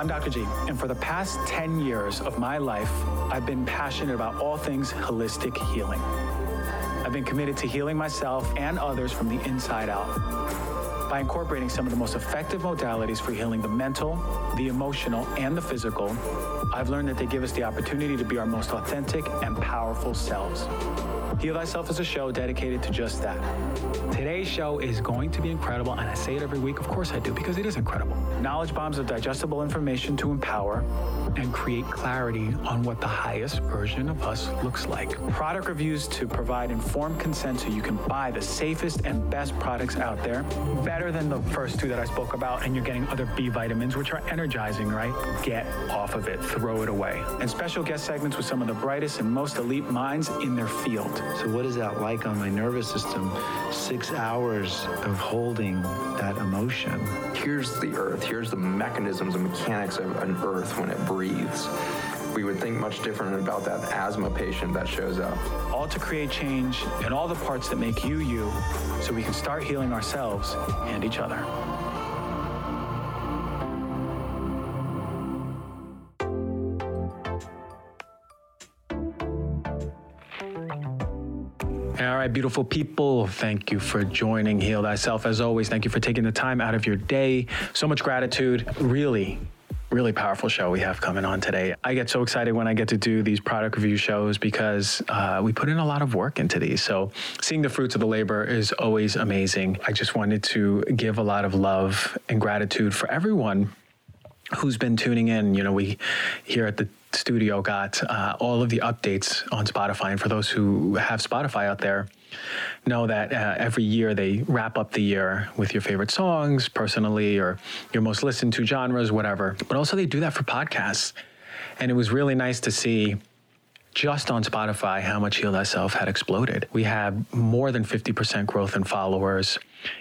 I'm Dr. G, and for the past 10 years of my life, I've been passionate about all things holistic healing. I've been committed to healing myself and others from the inside out by incorporating some of the most effective modalities for healing the mental, the emotional, and the physical. I've learned that they give us the opportunity to be our most authentic and powerful selves. Heal Thyself is a show dedicated to just that. Today's show is going to be incredible, and I say it every week. Of course I do, because it is incredible. Knowledge bombs of digestible information to empower and create clarity on what the highest version of us looks like. Product reviews to provide informed consent so you can buy the safest and best products out there. Better than the first two that I spoke about, and you're getting other B vitamins, which are energizing, right? Get off of it, throw it away. And special guest segments with some of the brightest and most elite minds in their field. So, what is that like on my nervous system? Six hours of holding that emotion. Here's the earth, here's the mechanisms and mechanics of an earth when it breathes. We would think much different about that asthma patient that shows up. All to create change in all the parts that make you you so we can start healing ourselves and each other. All right, beautiful people. Thank you for joining Heal Thyself. As always, thank you for taking the time out of your day. So much gratitude. Really, really powerful show we have coming on today. I get so excited when I get to do these product review shows because uh, we put in a lot of work into these. So seeing the fruits of the labor is always amazing. I just wanted to give a lot of love and gratitude for everyone who's been tuning in. You know, we here at the studio got uh, all of the updates on Spotify. And for those who have Spotify out there, know that uh, every year they wrap up the year with your favorite songs personally or your most listened to genres, whatever. But also they do that for podcasts. And it was really nice to see just on Spotify how much Heal Thyself had exploded. We had more than 50% growth in followers,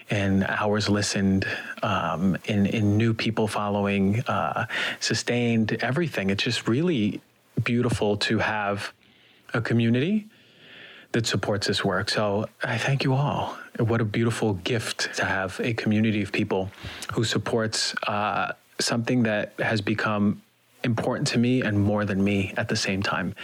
in hours listened, um, in, in new people following, uh, sustained, everything. It's just really beautiful to have a community that supports this work. So I thank you all. What a beautiful gift to have a community of people who supports uh, something that has become important to me and more than me at the same time.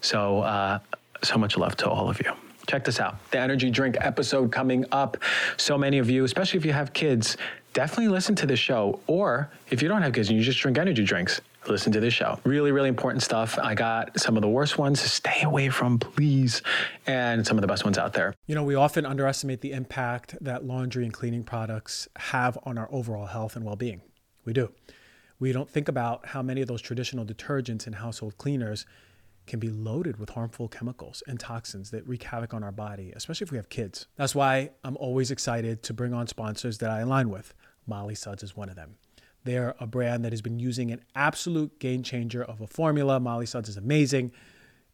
So, uh, so much love to all of you. Check this out the energy drink episode coming up. So many of you, especially if you have kids, definitely listen to the show. Or if you don't have kids and you just drink energy drinks, listen to this show. Really, really important stuff. I got some of the worst ones to stay away from, please, and some of the best ones out there. You know, we often underestimate the impact that laundry and cleaning products have on our overall health and well being. We do. We don't think about how many of those traditional detergents and household cleaners can be loaded with harmful chemicals and toxins that wreak havoc on our body, especially if we have kids. That's why I'm always excited to bring on sponsors that I align with. Molly Suds is one of them. They're a brand that has been using an absolute game changer of a formula. Molly Suds is amazing.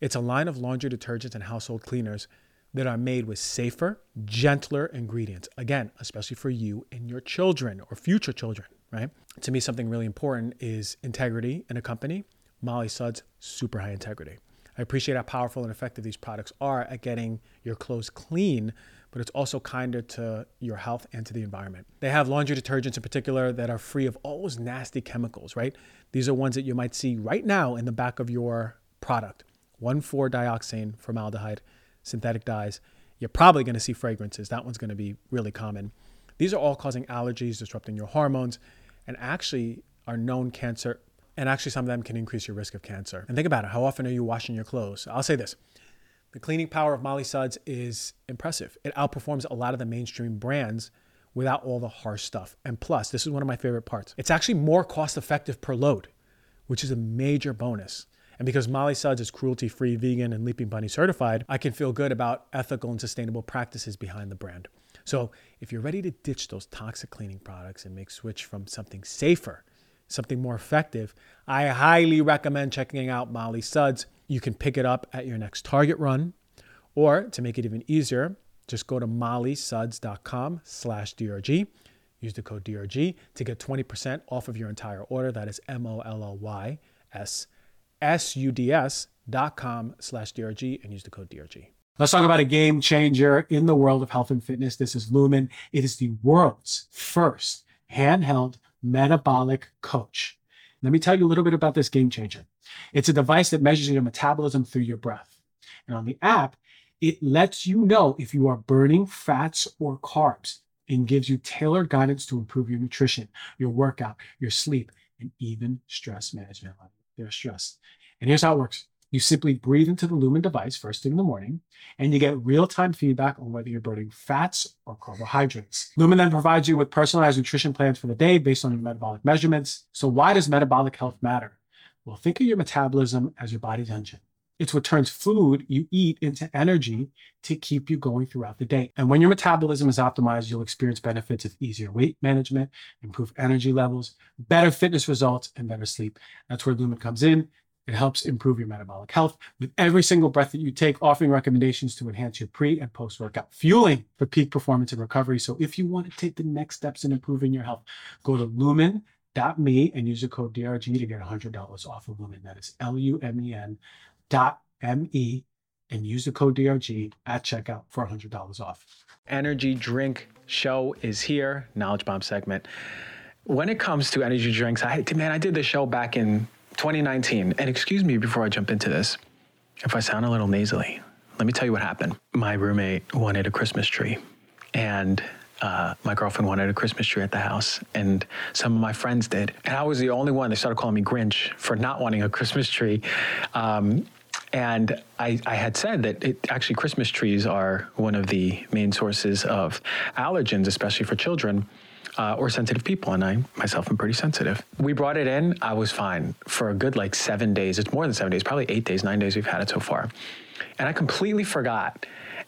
It's a line of laundry detergents and household cleaners that are made with safer, gentler ingredients. Again, especially for you and your children or future children, right? To me, something really important is integrity in a company. Molly Suds, super high integrity. I appreciate how powerful and effective these products are at getting your clothes clean, but it's also kinder to your health and to the environment. They have laundry detergents in particular that are free of all those nasty chemicals, right? These are ones that you might see right now in the back of your product 1 4 dioxane formaldehyde, synthetic dyes. You're probably to see fragrances. That one's to be really common. These are all causing allergies, disrupting your hormones, and actually are known cancer. And actually, some of them can increase your risk of cancer. And think about it how often are you washing your clothes? I'll say this the cleaning power of Molly Suds is impressive. It outperforms a lot of the mainstream brands without all the harsh stuff. And plus, this is one of my favorite parts it's actually more cost effective per load, which is a major bonus. And because Molly Suds is cruelty free, vegan, and Leaping Bunny certified, I can feel good about ethical and sustainable practices behind the brand. So if you're ready to ditch those toxic cleaning products and make switch from something safer, something more effective, I highly recommend checking out Molly Suds. You can pick it up at your next Target run, or to make it even easier, just go to mollysuds.com slash DRG. Use the code DRG to get 20% off of your entire order. That is M-O-L-L-Y S-S-U-D-S dot com slash DRG and use the code DRG. Let's talk about a game changer in the world of health and fitness. This is Lumen. It is the world's first handheld metabolic coach. Let me tell you a little bit about this game changer. It's a device that measures your metabolism through your breath. And on the app, it lets you know if you are burning fats or carbs and gives you tailored guidance to improve your nutrition, your workout, your sleep, and even stress management. Their stress. And here's how it works. You simply breathe into the Lumen device first thing in the morning, and you get real time feedback on whether you're burning fats or carbohydrates. Lumen then provides you with personalized nutrition plans for the day based on your metabolic measurements. So, why does metabolic health matter? Well, think of your metabolism as your body's engine. It's what turns food you eat into energy to keep you going throughout the day. And when your metabolism is optimized, you'll experience benefits of easier weight management, improved energy levels, better fitness results, and better sleep. That's where Lumen comes in. It helps improve your metabolic health with every single breath that you take, offering recommendations to enhance your pre and post workout fueling for peak performance and recovery. So if you want to take the next steps in improving your health, go to lumen.me and use the code DRG to get $100 off of Lumen. That is L U M E N dot M E and use the code DRG at checkout for $100 off. Energy drink show is here, knowledge bomb segment. When it comes to energy drinks, I man, I did the show back in 2019. And excuse me before I jump into this, if I sound a little nasally, let me tell you what happened. My roommate wanted a Christmas tree, and uh, my girlfriend wanted a Christmas tree at the house, and some of my friends did. And I was the only one. They started calling me Grinch for not wanting a Christmas tree. Um, and I, I, had said that it, actually Christmas trees are one of the main sources of allergens, especially for children uh, or sensitive people, and I myself am pretty sensitive. We brought it in. I was fine for a good like seven days. It's more than seven days, probably eight days, nine days we've had it so far. And I completely forgot.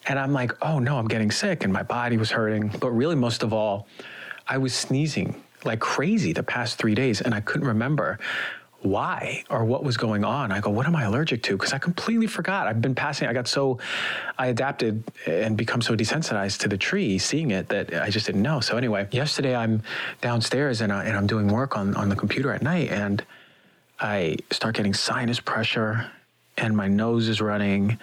And I'm like, oh no, I'm getting sick, and my body was hurting. But really, most of all, I was sneezing like crazy the past three days, and I couldn't remember why or what was going on. I go, what am I allergic to? Because I completely forgot. I've been passing, I got so, I adapted and become so desensitized to the tree, seeing it, that I just didn't know. So anyway, yesterday I'm downstairs and, I, and I'm doing work on, on the computer at night and I start getting sinus pressure and my nose is running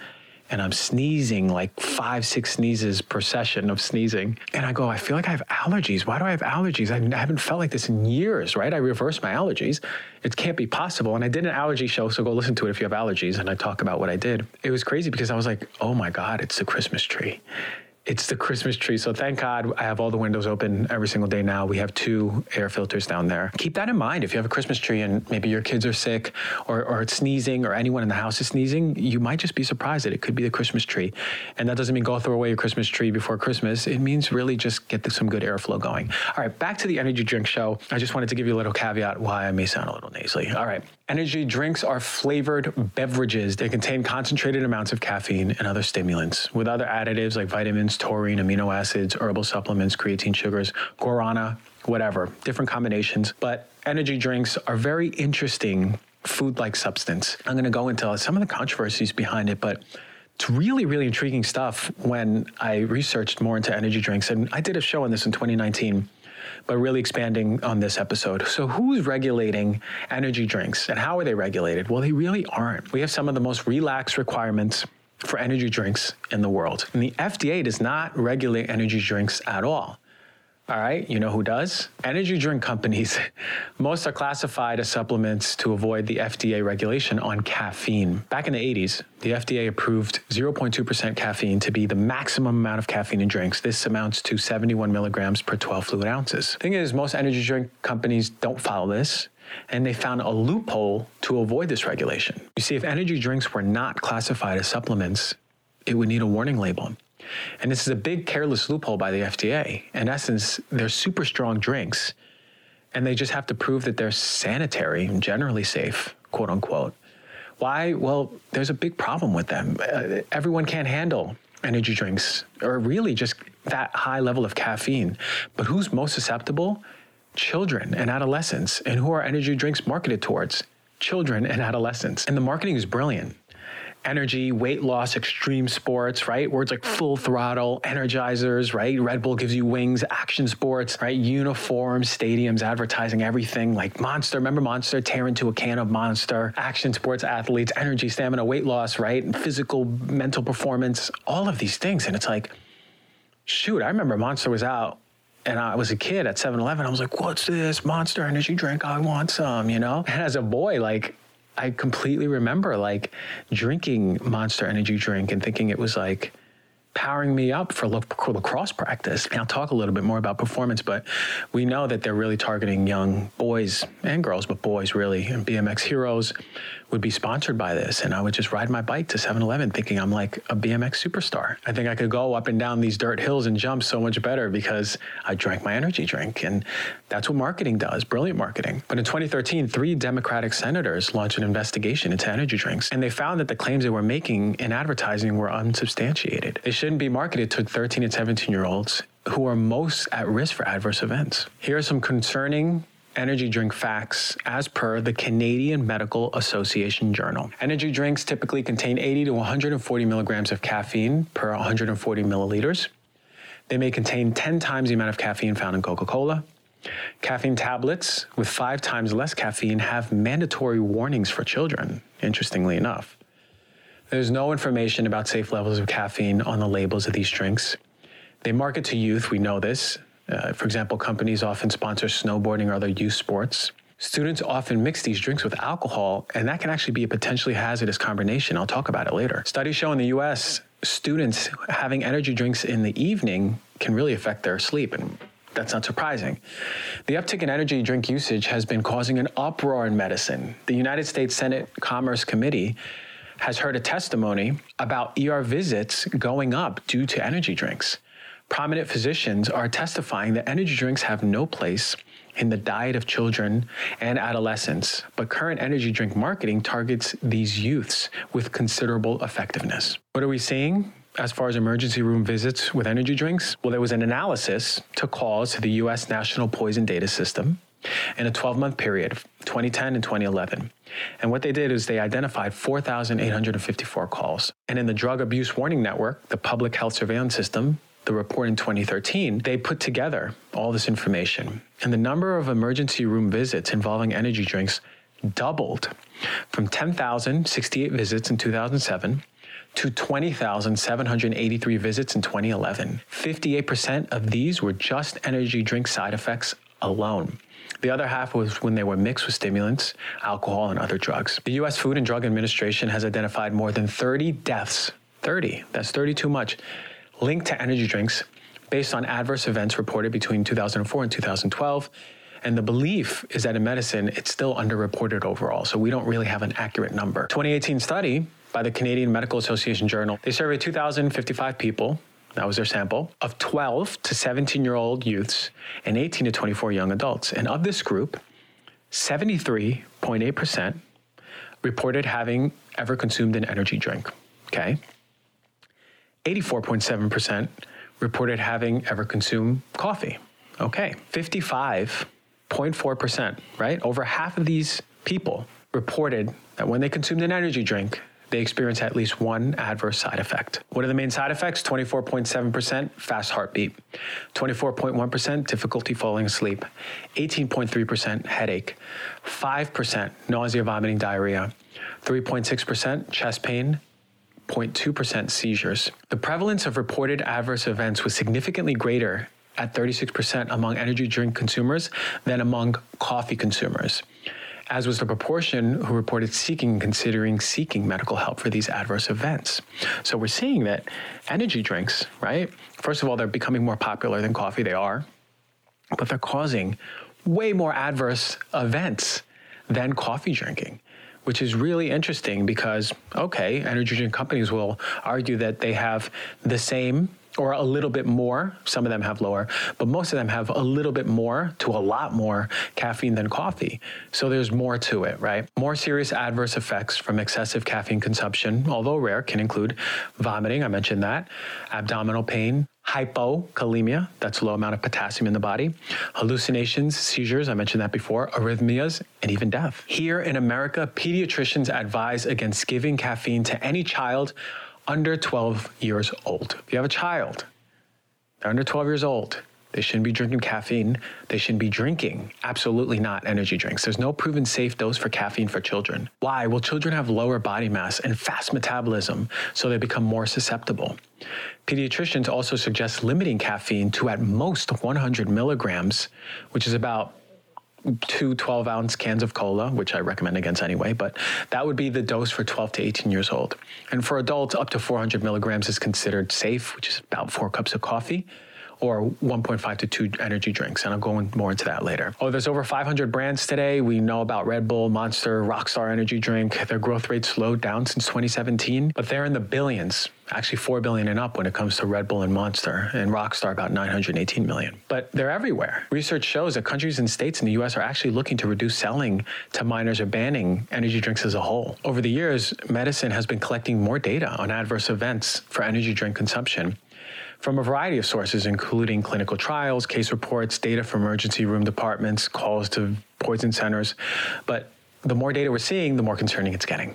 and I'm sneezing like five, six sneezes per session of sneezing. And I go, I feel like I have allergies. Why do I have allergies? I, haven't felt like this in years, right? I reversed my allergies. It can't be possible. And I did an allergy show, so go listen to it if you have allergies. And I talk about what I did. It was crazy because I was like, oh my God, it's the Christmas tree it's the Christmas tree. So thank God I have all the windows open every single day now. We have two air filters down there. Keep that in mind. If you have a Christmas tree and maybe your kids are sick or, or it's sneezing or anyone in the house is sneezing, you might just be surprised that it could be the Christmas tree. And that doesn't mean go throw away your Christmas tree before Christmas. It means really just get some good airflow going. All right, back to the energy drink show. I just wanted to give you a little caveat why I may sound a little nasally. All right. Energy drinks are flavored beverages. They contain concentrated amounts of caffeine and other stimulants with other additives like vitamins, taurine, amino acids, herbal supplements, creatine sugars, guarana, whatever, different combinations. But energy drinks are very interesting food like substance. I'm going to go into some of the controversies behind it, but it's really, really intriguing stuff when I researched more into energy drinks. And I did a show on this in 2019 but really expanding on this episode. So, who's regulating energy drinks and how are they regulated? Well, they really aren't. We have some of the most relaxed requirements for energy drinks in the world. And the FDA does not regulate energy drinks at all. All right, you know who does? Energy drink companies. Most are classified as supplements to avoid the FDA regulation on caffeine. Back in the 80s, the FDA approved 0.2% caffeine to be the maximum amount of caffeine in drinks. This amounts to 71 milligrams per 12 fluid ounces. Thing is, most energy drink companies don't follow this and they found a loophole to avoid this regulation. You see, if energy drinks were not classified as supplements, it would need a warning label. And this is a big careless loophole by the FDA. In essence, they're super strong drinks, and they just have to prove that they're sanitary and generally safe, quote unquote. Why? Well, there's a big problem with them. Uh, everyone can't handle energy drinks or really just that high level of caffeine. But who's most susceptible? Children and adolescents. And who are energy drinks marketed towards? Children and adolescents. And the marketing is brilliant energy, weight loss, extreme sports, right? Words like full throttle, energizers, right? Red Bull gives you wings, action sports, right? Uniforms, stadiums, advertising, everything like Monster. Remember Monster? Tear into a can of Monster. Action sports athletes, energy, stamina, weight loss, right? And Physical, mental performance, all of these things. And it's like, shoot, I remember Monster was out and I was a kid at 7 Eleven. I was like, what's this monster energy drink? I want some, you know? And as a boy, like, I completely remember like drinking Monster Energy drink and thinking it was like powering me up for lacrosse practice. And I'll talk a little bit more about performance, but we know that they're really targeting young boys and girls, but boys really. And BMX Heroes would be sponsored by this. And I would just ride my bike to 7 Eleven thinking I'm like a BMX superstar. I think I could go up and down these dirt hills and jump so much better because I drank my energy drink. And that's what marketing does brilliant marketing. But in 2013, three Democratic senators launched an investigation into energy drinks. And they found that the claims they were making in advertising were unsubstantiated. They shouldn't be marketed to 13 and 17 year olds who are most at risk for adverse events. Here are some concerning energy drink facts as per the Canadian Medical Association Journal. Energy drinks typically contain 80 to 140 milligrams of caffeine per 140 milliliters. They may contain 10 times the amount of caffeine found in Coca Cola. Caffeine tablets with five times less caffeine have mandatory warnings for children, interestingly enough. There's no information about safe levels of caffeine on the labels of these drinks. They market to youth, we know this. Uh, for example, companies often sponsor snowboarding or other youth sports. Students often mix these drinks with alcohol, and that can actually be a potentially hazardous combination. I'll talk about it later. Studies show in the US, students having energy drinks in the evening can really affect their sleep, and that's not surprising. The uptick in energy drink usage has been causing an uproar in medicine. The United States Senate Commerce Committee has heard a testimony about ER visits going up due to energy drinks. Prominent physicians are testifying that energy drinks have no place in the diet of children and adolescents, but current energy drink marketing targets these youths with considerable effectiveness. What are we seeing? As far as emergency room visits with energy drinks, well, there was an analysis to calls to the US National Poison Data System in a 12 month period, 2010 and 2011. And what they did is they identified 4,854 calls. And in the Drug Abuse Warning Network, the public health surveillance system, the report in 2013, they put together all this information. And the number of emergency room visits involving energy drinks doubled from 10,068 visits in 2007 to 20,783 visits in 2011. 58% of these were just energy drink side effects alone. The other half was when they were mixed with stimulants, alcohol, and other drugs. The U.S. Food and Drug Administration has identified more than 30 deaths 30, that's 30 too much, linked to energy drinks based on adverse events reported between 2004 and 2012. And the belief is that in medicine, it's still underreported overall. So we don't really have an accurate number. 2018 study by the Canadian Medical Association Journal, they surveyed 2,055 people that was their sample, of 12 to 17 year old youths and 18 to 24 young adults. And of this group, 73.8% reported having ever consumed an energy drink. Okay. 84.7% reported having ever consumed coffee. Okay. 55.4%, right? Over half of these people reported that when they consumed an energy drink, they experience at least one adverse side effect. What are the main side effects? 24.7% fast heartbeat, 24.1% difficulty falling asleep, 18.3% headache, 5% nausea, vomiting, diarrhea, 3.6% chest pain, 0.2% seizures. The prevalence of reported adverse events was significantly greater at 36% among energy drink consumers than among coffee consumers as was the proportion who reported seeking and considering seeking medical help for these adverse events. So we're seeing that energy drinks, right? First of all, they're becoming more popular than coffee, they are, but they're causing way more adverse events than coffee drinking. Which is really interesting because, okay, energy drink companies will argue that they have the same or a little bit more. Some of them have lower, but most of them have a little bit more to a lot more caffeine than coffee. So there's more to it, right? More serious adverse effects from excessive caffeine consumption, although rare, can include vomiting, I mentioned that, abdominal pain, hypokalemia, that's low amount of potassium in the body, hallucinations, seizures, I mentioned that before, arrhythmias, and even death. Here in America, pediatricians advise against giving caffeine to any child under 12 years old. If you have a child, they're under 12 years old, They shouldn't be drinking caffeine. They shouldn't be drinking, absolutely not, energy drinks. There's no proven safe dose for caffeine for children. Why? Well, children have lower body mass and fast metabolism, so they become more susceptible. Pediatricians also suggest limiting caffeine to at most 100 milligrams, which is about two 12 ounce cans of cola, which I recommend against anyway, but that would be the dose for 12 to 18 years old. And for adults, up to 400 milligrams is considered safe, which is about four cups of coffee or 1.5 to 2 energy drinks. And I'll go more into that later. Oh, there's over 500 brands today. We know about Red Bull, Monster, Rockstar Energy Drink. Their growth rate slowed down since 2017, but they're in the billions, actually 4 billion and up when it comes to Red Bull and Monster, and Rockstar about 918 million. But they're everywhere. Research shows that countries and states in the US are actually looking to reduce selling to minors or banning energy drinks as a whole. Over the years, medicine has been collecting more data on adverse events for energy drink consumption from a variety of sources, including clinical trials, case reports, data from emergency room departments, calls to poison centers. But the more data we're seeing, the more concerning it's getting.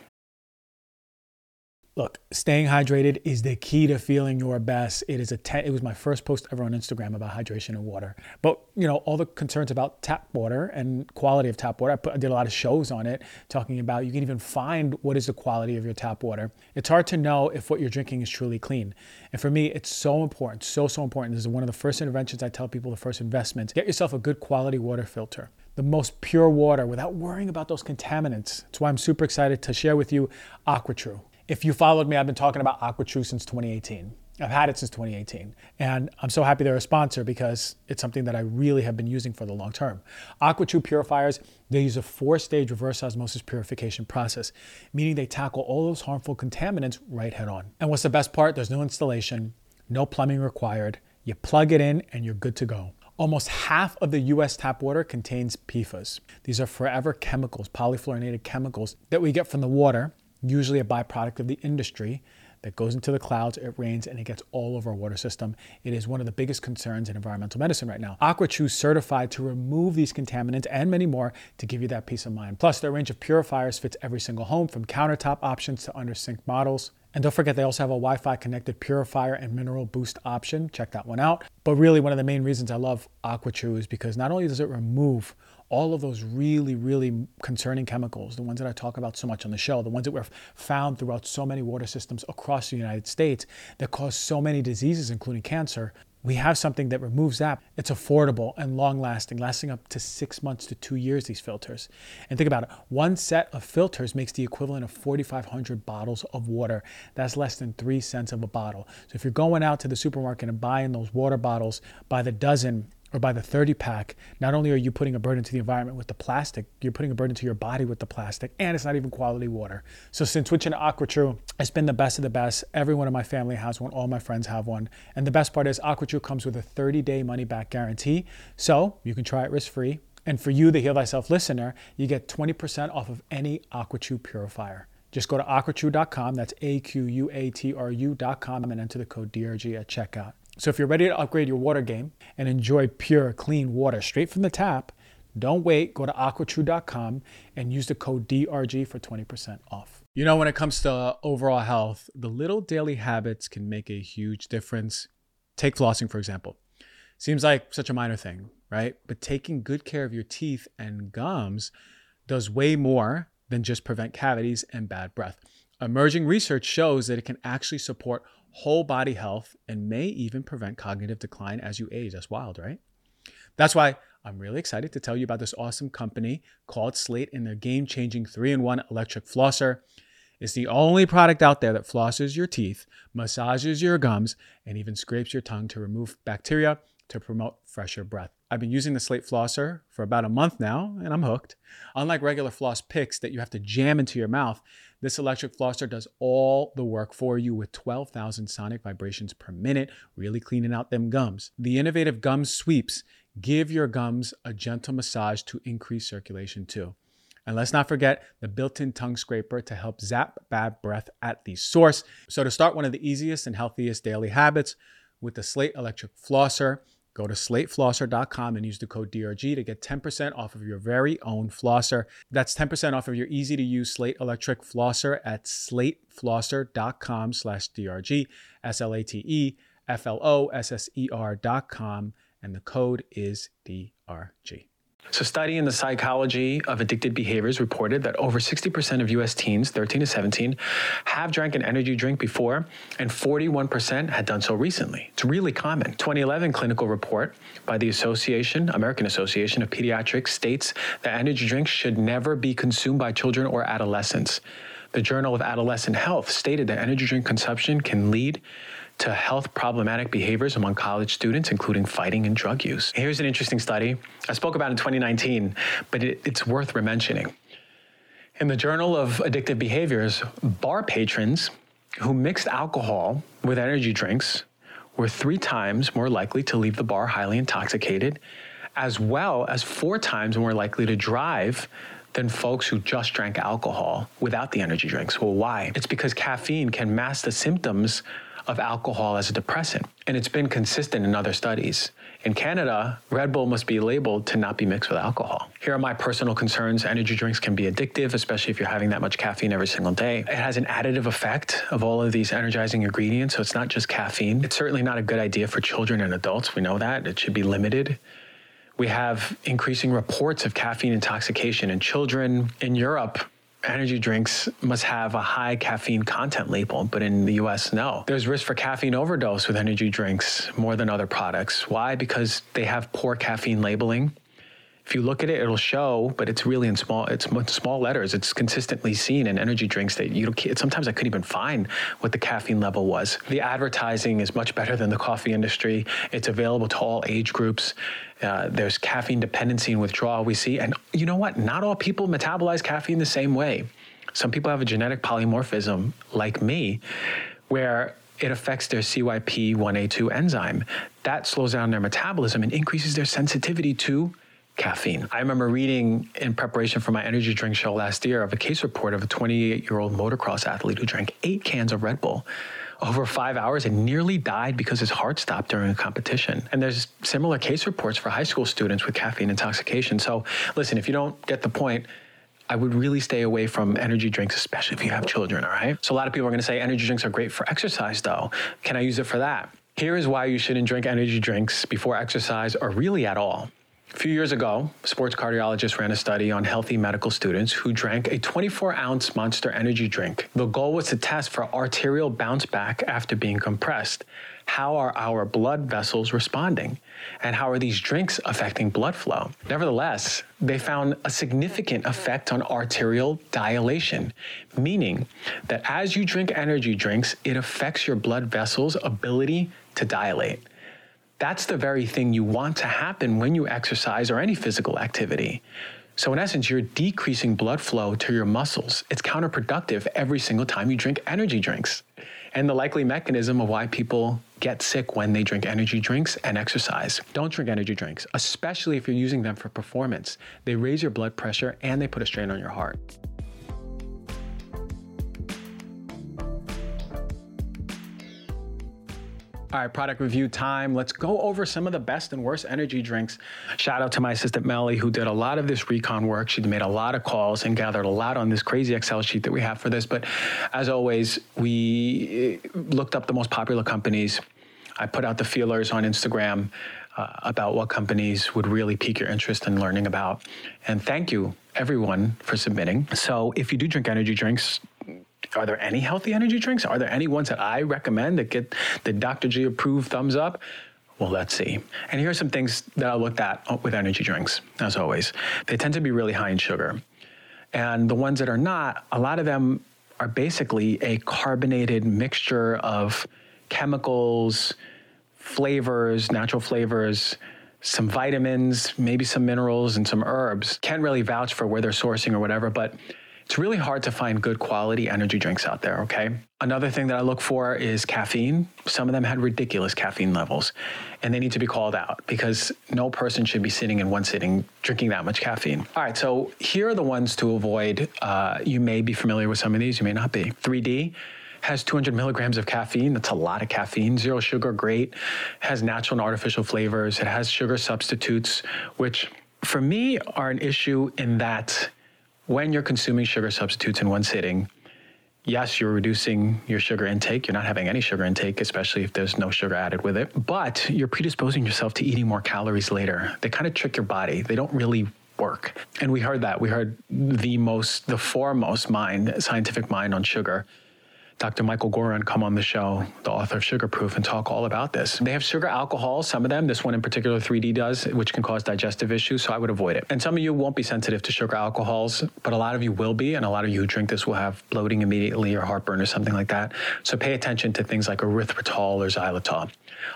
Look, staying hydrated is the key to feeling your best. It is a te- it was my first post ever on Instagram about hydration and water. But you know all the concerns about tap water and quality of tap water. I, put, I did a lot of shows on it talking about you can even find what is the quality of your tap water. It's hard to know if what you're drinking is truly clean. And for me, it's so important, so so important. This is one of the first interventions I tell people. The first investment: get yourself a good quality water filter the most pure water without worrying about those contaminants. That's why I'm super excited to share with you AquaTru. If you followed me, I've been talking about AquaTru since 2018. I've had it since 2018. And I'm so happy they're a sponsor because it's something that I really have been using for the long term. AquaTru purifiers, they use a four stage reverse osmosis purification process, meaning they tackle all those harmful contaminants right head on. And what's the best part? There's no installation, no plumbing required. You plug it in and you're good to go. Almost half of the US tap water contains PFAS. These are forever chemicals, polyfluorinated chemicals that we get from the water usually a byproduct of the industry that goes into the clouds, it rains, and it gets all over our water system. It is one of the biggest concerns in environmental medicine right now. AquaTru certified to remove these contaminants and many more to give you that peace of mind. Plus, their range of purifiers fits every single home from countertop options to under sink models. And don't forget, they also have a Wi Fi connected purifier and mineral boost option. Check that one out. But really, one of the main reasons I love AquaTru is because not only does it remove all of those really, really concerning chemicals, the ones that I talk about so much on the show, the ones that were found throughout so many water systems across the United States that cause so many diseases, including cancer. We have something that removes that. It's affordable and long lasting, lasting up to six months to two years, these filters. And think about it one set of filters makes the equivalent of 4,500 bottles of water. That's less than three cents of a bottle. So if you're going out to the supermarket and buying those water bottles by the dozen, or by the 30 pack, not only are you putting a burden to the environment with the plastic, you're putting a burden to your body with the plastic, and it's not even quality water. So since switching to AquaTru, it's been the best of the best. Everyone in my family has one, all my friends have one. And the best part is AquaTru comes with a 30-day money-back guarantee, so you can try it risk-free. And for you, the Heal Thyself listener, you get 20% off of any AquaTru purifier. Just go to aquatru.com, that's A-Q-U-A-T-R-U.com, and enter the code DRG at checkout. So if you're ready to upgrade your water game and enjoy pure, clean water straight from the tap, don't wait. Go to aquatru.com and use the code DRG for 20% off. You know, when it comes to overall health, the little daily habits can make a huge difference. Take flossing, for example. Seems like such a minor thing, right? But taking good care of your teeth and gums does way more than just prevent cavities and bad breath. Emerging research shows that it can actually support whole body health and may even prevent cognitive decline as you age. That's wild, right? That's why I'm really excited to tell you about this awesome company called Slate and their game changing 3 in 1 electric flosser. It's the only product out there that flosses your teeth, massages your gums, and even scrapes your tongue to remove bacteria to promote fresher breath. I've been using the Slate flosser for about a month now, and I'm hooked. Unlike regular floss picks that you have to jam into your mouth, this electric flosser does all the work for you with 12,000 sonic vibrations per minute, really cleaning out them gums. The innovative gum sweeps give your gums a gentle massage to increase circulation too. And let's not forget the built in tongue scraper to help zap bad breath at the source. So, to start one of the easiest and healthiest daily habits with the Slate Electric Flosser, Go to slateflosser.com and use the code DRG to get 10% off of your very own flosser. That's 10% off of your easy to use Slate electric flosser at slateflosser.com slash DRG, S L A T E F L O S S E R.com and the code is DRG. So, study in the psychology of addicted behaviors reported that over 60% of US teens, 13 to 17, have drank an energy drink before, and 41% had done so recently. It's really common. 2011 clinical report by the Association, American Association of Pediatrics states that energy drinks should never be consumed by children or adolescents. The Journal of Adolescent Health stated that energy drink consumption can lead to health problematic behaviors among college students, including fighting and drug use. Here's an interesting study I spoke about in 2019, but it, it's worth mentioning. In the Journal of Addictive Behaviors, bar patrons who mixed alcohol with energy drinks were three times more likely to leave the bar highly intoxicated, as well as four times more likely to drive than folks who just drank alcohol without the energy drinks. Well, why? It's because caffeine can mask the symptoms of alcohol as a depressant. And it's been consistent in other studies. In Canada, Red Bull must be labeled to not be mixed with alcohol. Here are my personal concerns. Energy drinks can be addictive, especially if you're having that much caffeine every single day. It has an additive effect of all of these energizing ingredients, so it's not just caffeine. It's certainly not a good idea for children and adults. We know that. It should be limited. We have increasing reports of caffeine intoxication in children. In Europe, energy drinks must have a high caffeine content label, but in the US, no. There's risk for caffeine overdose with energy drinks more than other products. Why? Because they have poor caffeine labeling. If you look at it, it'll show, but it's really in small. It's small letters. It's consistently seen in energy drinks that you. Sometimes I couldn't even find what the caffeine level was. The advertising is much better than the coffee industry. It's available to all age groups. Uh, there's caffeine dependency and withdrawal we see, and you know what? Not all people metabolize caffeine the same way. Some people have a genetic polymorphism, like me, where it affects their CYP1A2 enzyme. That slows down their metabolism and increases their sensitivity to caffeine. I remember reading in preparation for my energy drink show last year of a case report of a 28 year old motocross athlete who drank eight cans of Red Bull over five hours and nearly died because his heart stopped during a competition. And there's similar case reports for high school students with caffeine intoxication. So, listen, if you don't get the point, I would really stay away from energy drinks, especially if you have children, all right? So, a lot of people are gonna say energy drinks are great for exercise, though. Can I use it for that? Here is why you shouldn't drink energy drinks before exercise or really at all. A few years ago, sports cardiologists ran a study on healthy medical students who drank a 24 ounce monster energy drink. The goal was to test for arterial bounce back after being compressed. How are our blood vessels responding? And how are these drinks affecting blood flow? Nevertheless, they found a significant effect on arterial dilation, meaning that as you drink energy drinks, it affects your blood vessels' ability to dilate. That's the very thing you want to happen when you exercise or any physical activity. So, in essence, you're decreasing blood flow to your muscles. It's counterproductive every single time you drink energy drinks. And the likely mechanism of why people get sick when they drink energy drinks and exercise. Don't drink energy drinks, especially if you're using them for performance. They raise your blood pressure and they put a strain on your heart. All right, product review time. Let's go over some of the best and worst energy drinks. Shout out to my assistant Melly, who did a lot of this recon work. She made a lot of calls and gathered a lot on this crazy Excel sheet that we have for this. But as always, we eh, looked up the most popular companies. I put out the feelers on Instagram uh, about what companies would really pique your interest in learning about. And thank you, everyone, for submitting. So if you do drink energy drinks, are there any healthy energy drinks? Are there any ones that I recommend that get the Dr. G approved thumbs up? Well, let's see. And here are some things that I looked at oh, with energy drinks, as always. They tend to be really high in sugar. And the ones that are not, a lot of them are basically a carbonated mixture of chemicals, flavors, natural flavors, some vitamins, maybe some minerals, and some herbs. Can't really vouch for where they're sourcing or whatever, but it's really hard to find good quality energy drinks out there, okay? Another thing that I look for is caffeine. Some of them had ridiculous caffeine levels, and they need to be called out because no person should be sitting in one sitting drinking that much caffeine. All right, so here are the ones to avoid. Uh, you may be familiar with some of these, you may not be. 3D has 200 milligrams of caffeine. That's a lot of caffeine. Zero sugar, great. Has natural and artificial flavors. It has sugar substitutes, which for me are an issue in that when you're consuming sugar substitutes in one sitting, yes, you're reducing your sugar intake. You're not having any sugar intake, especially if there's no sugar added with it. But you're predisposing yourself to eating more calories later. They kind of trick your body. They don't really work. And we heard that. We heard the most, the foremost mind, scientific mind on sugar Dr. Michael Goran come on the show, the author of Sugar Proof, and talk all about this. They have sugar alcohol, some of them, this one in particular, 3D does, which can cause digestive issues, so I would avoid it. And some of you won't be sensitive to sugar alcohols, but a lot of you will be, and a lot of you who drink this will have bloating immediately or heartburn or something like that. So pay attention to things like erythritol or xylitol.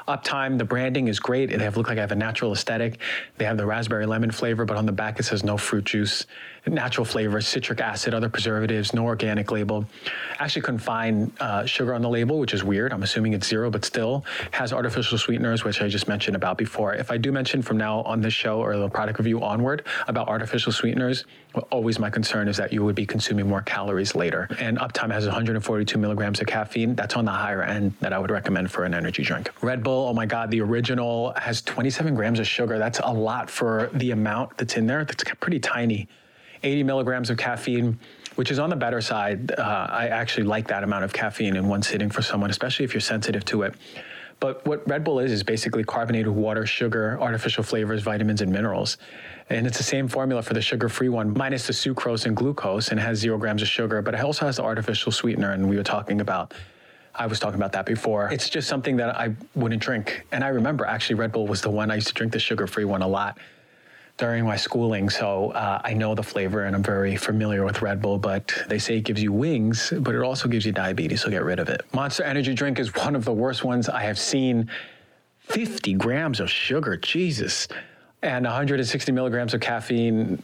Uptime, the branding is great. They have look like I have a natural aesthetic. They have the raspberry lemon flavor, but on the back it says no fruit juice natural flavors, citric acid, other preservatives, no organic label. Actually couldn't find uh, sugar on the label, which is weird. I'm assuming it's zero, but still has artificial sweeteners, which I just mentioned about before. If I do mention from now on this show or the product review onward about artificial sweeteners, always my concern is that you would be consuming more calories later. And Uptime has 142 milligrams of caffeine. That's on the higher end that I would recommend for an energy drink. Red Bull, oh my God, the original has 27 grams of sugar. That's a lot for the amount that's in there. That's pretty tiny. 80 milligrams of caffeine, which is on the better side. Uh, I actually like that amount of caffeine in one sitting for someone, especially if you're sensitive to it. But what Red Bull is, is basically carbonated water, sugar, artificial flavors, vitamins, and minerals. And it's the same formula for the sugar free one, minus the sucrose and glucose, and has zero grams of sugar, but it also has the artificial sweetener. And we were talking about, I was talking about that before. It's just something that I wouldn't drink. And I remember actually, Red Bull was the one I used to drink the sugar free one a lot during my schooling, so uh, I know the flavor and I'm very familiar with Red Bull. But they say it gives you wings, but it also gives you diabetes, so get rid of it. Monster Energy drink is one of the worst ones I have seen. 50 grams of sugar, Jesus, and 160 milligrams of caffeine.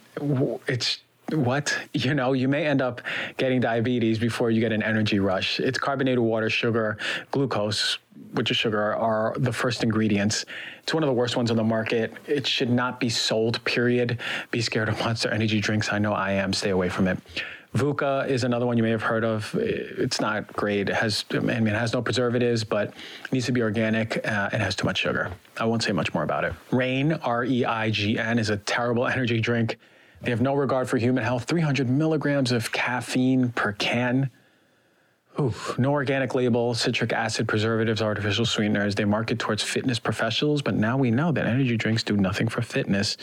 It's what? You know, you may end up getting diabetes before you get an energy rush. It's carbonated water, sugar, glucose, which is sugar, are the first ingredients. It's one of the worst ones on the market. It should not be sold, period. Be scared of monster energy drinks. I know I am. Stay away from it. VUCA is another one you may have heard of. It's not great. It has, I mean, it has no preservatives, but it needs to be organic. Uh, it has too much sugar. I won't say much more about it. Reign, R E I G N, is a terrible energy drink. They have no regard for human health. 300 milligrams of caffeine per can. Oof. No organic label, citric acid, preservatives, artificial sweeteners. They market towards fitness professionals, but now we know that energy drinks do nothing for fitness.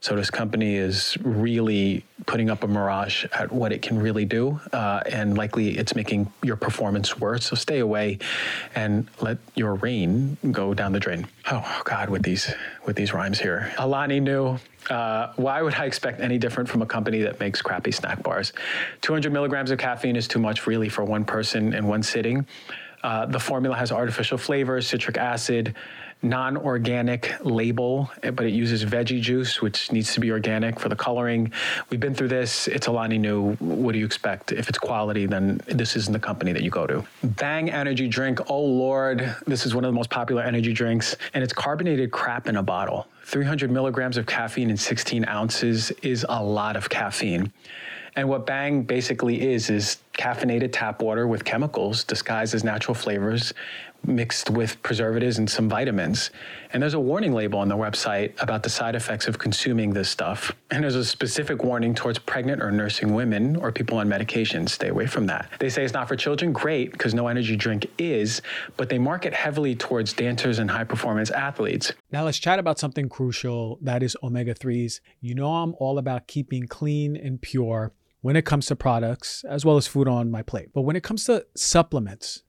So this company is really putting up a mirage at what it can really do, uh, and likely it's making your performance worse. So stay away, and let your rain go down the drain. Oh God, with these with these rhymes here, Alani Nu. Uh, why would I expect any different from a company that makes crappy snack bars? 200 milligrams of caffeine is too much, really, for one person in one sitting. Uh, the formula has artificial flavors, citric acid, non-organic label, but it uses veggie juice, which needs to be organic for the coloring. We've been through this. It's Alani Nu. What do you expect? If it's quality, then this isn't the company that you go to. Bang energy drink. Oh Lord, this is one of the most popular energy drinks, and it's carbonated crap in a bottle. 300 milligrams of caffeine in 16 ounces is a lot of caffeine. And what Bang basically is, is caffeinated tap water with chemicals disguised as natural flavors mixed with preservatives and some vitamins. And there's a warning label on the website about the side effects of consuming this stuff. And there's a specific warning towards pregnant or nursing women or people on medication. Stay away from that. They say it's not for children. Great, because no energy drink is, but they market heavily towards dancers and high performance athletes. Now let's chat about something crucial that is omega 3s. You know, I'm all about keeping clean and pure when it comes to products as well as food on my plate. But when it comes to supplements,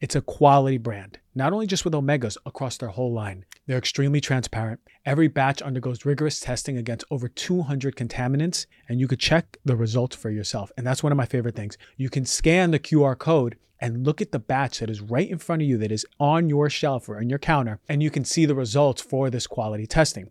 it's a quality brand, not only just with omegas across their whole line. They're extremely transparent. Every batch undergoes rigorous testing against over 200 contaminants, and you could check the results for yourself. And that's one of my favorite things. You can scan the QR code and look at the batch that is right in front of you that is on your shelf or on your counter, and you can see the results for this quality testing.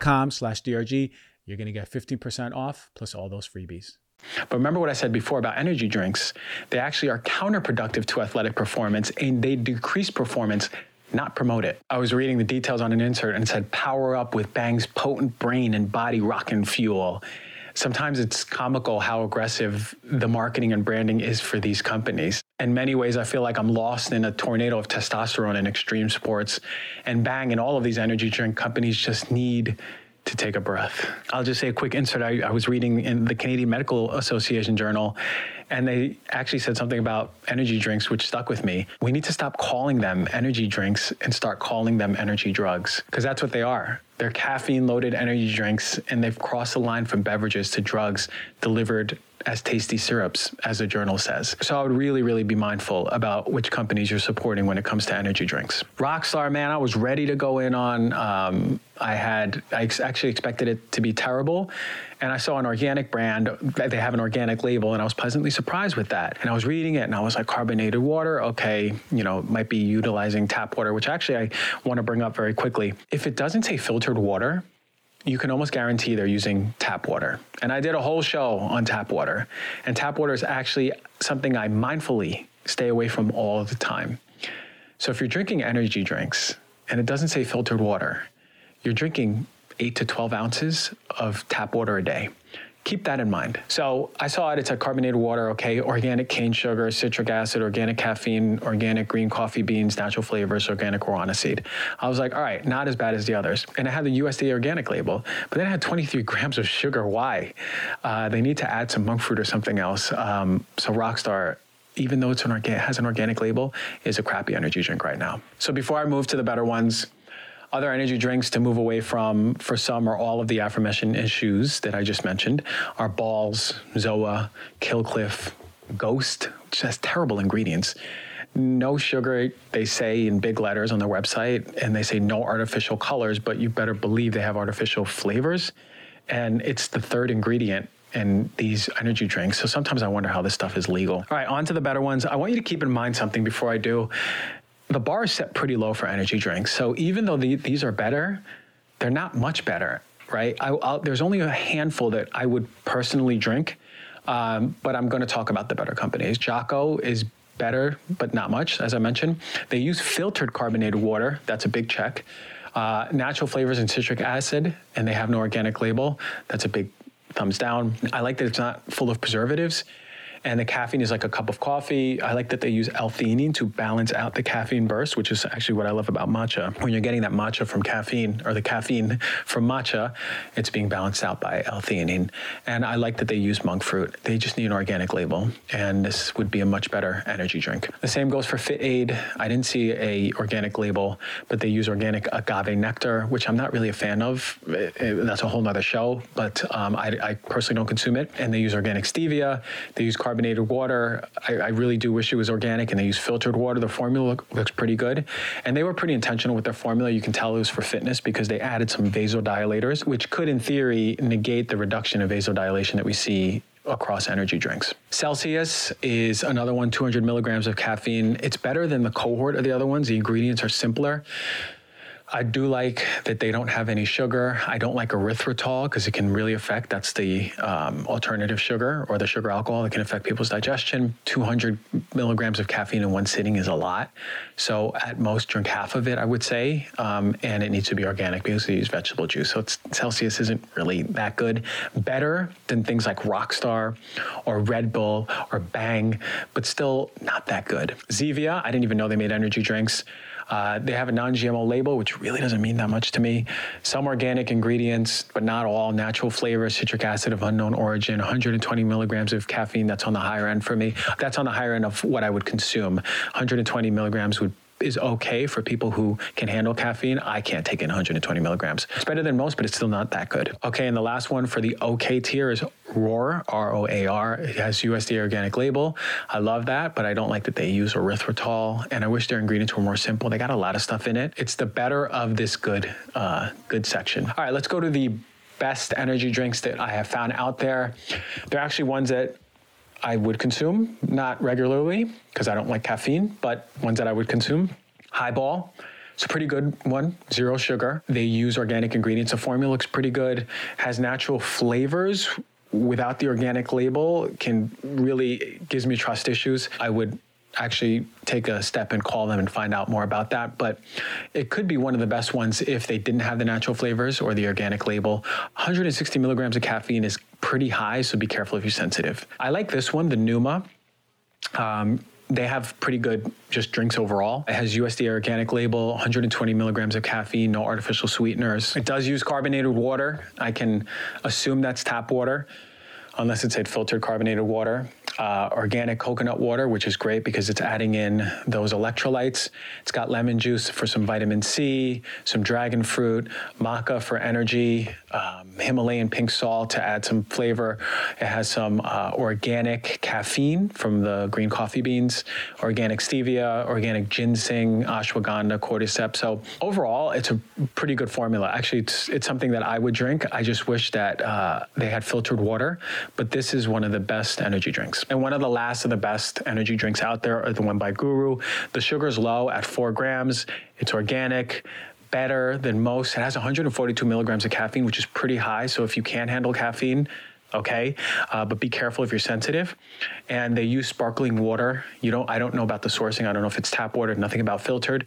com slash DRG. You're going to get 15% off plus all those freebies. But remember what I said before about energy drinks. They actually are counterproductive to athletic performance and they decrease performance, not promote it. I was reading the details on an insert and said power up with Bang's potent brain and body rockin' fuel. Sometimes it's comical how aggressive the marketing and branding is for these companies. In many ways, I feel like I'm lost in a tornado of testosterone and extreme sports. And bang, and all of these energy drink companies just need to take a breath. I'll just say a quick insert. I, I, was reading in the Canadian Medical Association journal, and they actually said something about energy drinks, which stuck with me. We need to stop calling them energy drinks and start calling them energy drugs, because that's what they are. They're caffeine loaded energy drinks, and they've crossed the line from beverages to drugs delivered as tasty syrups, as the journal says. So I would really, really be mindful about which companies you're supporting when it comes to energy drinks. Rockstar, man, I was ready to go in on. Um, I had, I ex- actually expected it to be terrible. And I saw an organic brand, they have an organic label, and I was pleasantly surprised with that. And I was reading it and I was like, carbonated water, okay, you know, might be utilizing tap water, which actually I want to bring up very quickly. If it doesn't say filtered water, you can almost guarantee they're using tap water. And I did a whole show on tap water. And tap water is actually something I mindfully stay away from all the time. So if you're drinking energy drinks and it doesn't say filtered water, you're drinking 8 to 12 ounces of tap water a day keep that in mind. So I saw it, it's a carbonated water, okay, organic cane sugar, citric acid, organic caffeine, organic green coffee beans, natural flavors, organic guarana seed. I was like, all right, not as bad as the others. And it had the USDA organic label, but then it had 23 grams of sugar. Why? Uh, they need to add some monk fruit or something else. Um, so Rockstar, even though it's an orga- has an organic label, is a crappy energy drink right now. So before I move to the better ones, other energy drinks to move away from, for some or all of the aforementioned issues that I just mentioned, are Balls, Zoa, Kill Cliff, Ghost, which has terrible ingredients. No sugar, they say in big letters on their website, and they say no artificial colors, but you better believe they have artificial flavors. And it's the third ingredient in these energy drinks. So sometimes I wonder how this stuff is legal. All right, on to the better ones. I want you to keep in mind something before I do the bar is set pretty low for energy drinks. So even though the, these are better, they're not much better, right? I, there's only a handful that I would personally drink, um, but I'm going to talk about the better companies. Jocko is better, but not much, as I mentioned. They use filtered carbonated water. That's a big check. Uh, natural flavors and citric acid, and they have no organic label. That's a big thumbs down. I like that it's not full of preservatives and the caffeine is like a cup of coffee. I like that they use L-theanine to balance out the caffeine burst, which is actually what I love about matcha. When you're getting that matcha from caffeine or the caffeine from matcha, it's being balanced out by L-theanine. And I like that they use monk fruit. They just need an organic label, and this would be a much better energy drink. The same goes for FitAid. I didn't see a organic label, but they use organic agave nectar, which I'm not really a fan of. It- it- that's a whole nother show, but um, I, I personally don't consume it. And they use organic stevia. They use carbonated water. I, I really do wish it was organic, and they use filtered water. The formula look, looks pretty good, and they were pretty intentional with their formula. You can tell it was for fitness because they added some vasodilators, which could, in theory, negate the reduction of vasodilation that we see across energy drinks. Celsius is another one, 200 milligrams of caffeine. It's better than the cohort of the other ones. The ingredients are simpler. I do like that they don't have any sugar. I don't like erythritol because it can really affect, that's the um, alternative sugar or the sugar alcohol that can affect people's digestion. 200 milligrams of caffeine in one sitting is a lot. So at most, drink half of it, I would say. Um, and it needs to be organic because they use vegetable juice. So Celsius isn't really that good. Better than things like Rockstar or Red Bull or Bang, but still not that good. Zevia, I didn't even know they made energy drinks. Uh, they have a non GMO label, which really doesn't mean that much to me. Some organic ingredients, but not all. Natural flavor, citric acid of unknown origin, 120 milligrams of caffeine. That's on the higher end for me. That's on the higher end of what I would consume. 120 milligrams would is okay for people who can handle caffeine. I can't take in 120 milligrams. It's better than most, but it's still not that good. Okay, and the last one for the okay tier is ROAR, R O A R. It has USDA organic label. I love that, but I don't like that they use erythritol, and I wish their ingredients were more simple. They got a lot of stuff in it. It's the better of this good, uh, good section. All right, let's go to the best energy drinks that I have found out there. They're actually ones that I would consume, not regularly because I don't like caffeine, but ones that I would consume. Highball. It's a pretty good one, zero sugar. They use organic ingredients. The formula looks pretty good, has natural flavors without the organic label, can really gives me trust issues. I would actually take a step and call them and find out more about that. But it could be one of the best ones if they didn't have the natural flavors or the organic label. 160 milligrams of caffeine is pretty high, so be careful if you're sensitive. I like this one, the Numa. Um, they have pretty good just drinks overall. It has USDA organic label, 120 milligrams of caffeine, no artificial sweeteners. It does use carbonated water. I can assume that's tap water, unless it said filtered carbonated water. Uh, organic coconut water, which is great because it's adding in those electrolytes. It's got lemon juice for some vitamin C, some dragon fruit, maca for energy, um, Himalayan pink salt to add some flavor. It has some uh, organic caffeine from the green coffee beans, organic stevia, organic ginseng, ashwagandha, cordyceps. So overall, it's a pretty good formula. Actually, it's, it's something that I would drink. I just wish that uh, they had filtered water, but this is one of the best energy drinks. And one of the last of the best energy drinks out there are the one by Guru. The sugar's low at four grams. It's organic better than most. It has 142 milligrams of caffeine, which is pretty high. So if you can't handle caffeine, okay, uh, but be careful if you're sensitive. And they use sparkling water. You don't. I don't know about the sourcing. I don't know if it's tap water. Nothing about filtered.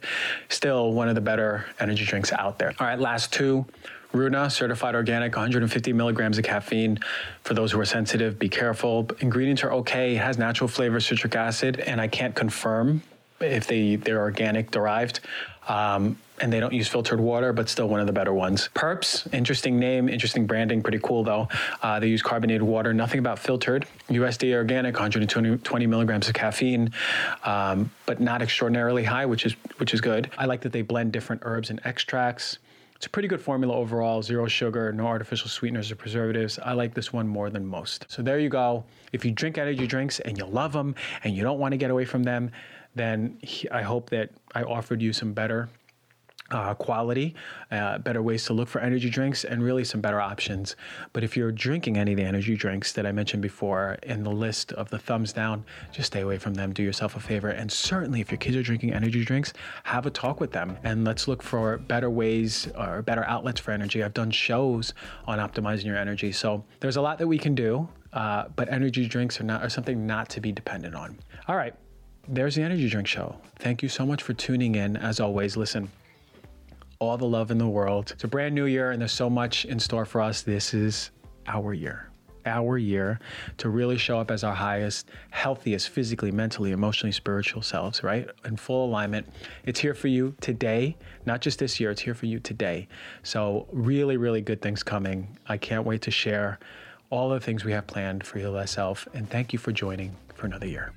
Still one of the better energy drinks out there. All right, last two. Runa, certified organic, 150 milligrams of caffeine. For those who are sensitive, be careful. Ingredients are okay. It has natural flavor, citric acid, and I can't confirm if they they're organic derived. Um, and they don't use filtered water, but still one of the better ones. Perps, interesting name, interesting branding, pretty cool though. Uh, they use carbonated water, nothing about filtered. USDA organic, 120 milligrams of caffeine, um, but not extraordinarily high, which is which is good. I like that they blend different herbs and extracts. It's a pretty good formula overall. Zero sugar, no artificial sweeteners or preservatives. I like this one more than most. So there you go. If you drink energy drinks and you love them and you don't want to get away from them, then I hope that I offered you some better uh, quality, uh, better ways to look for energy drinks, and really some better options. But if you're drinking any of the energy drinks that I mentioned before in the list of the thumbs down, just stay away from them. Do yourself a favor. And certainly, if your kids are drinking energy drinks, have a talk with them and let's look for better ways or better outlets for energy. I've done shows on optimizing your energy. So there's a lot that we can do, uh, but energy drinks are not are something not to be dependent on. All right. There's the Energy Drink Show. Thank you so much for tuning in. As always, listen, all the love in the world. It's a brand new year and there's so much in store for us. This is our year. our year to really show up as our highest, healthiest, physically, mentally, emotionally, spiritual selves, right? In full alignment. It's here for you today, not just this year, it's here for you today. So, really, really good things coming. I can't wait to share all the things we have planned for Heal Thyself. And thank you for joining for another year.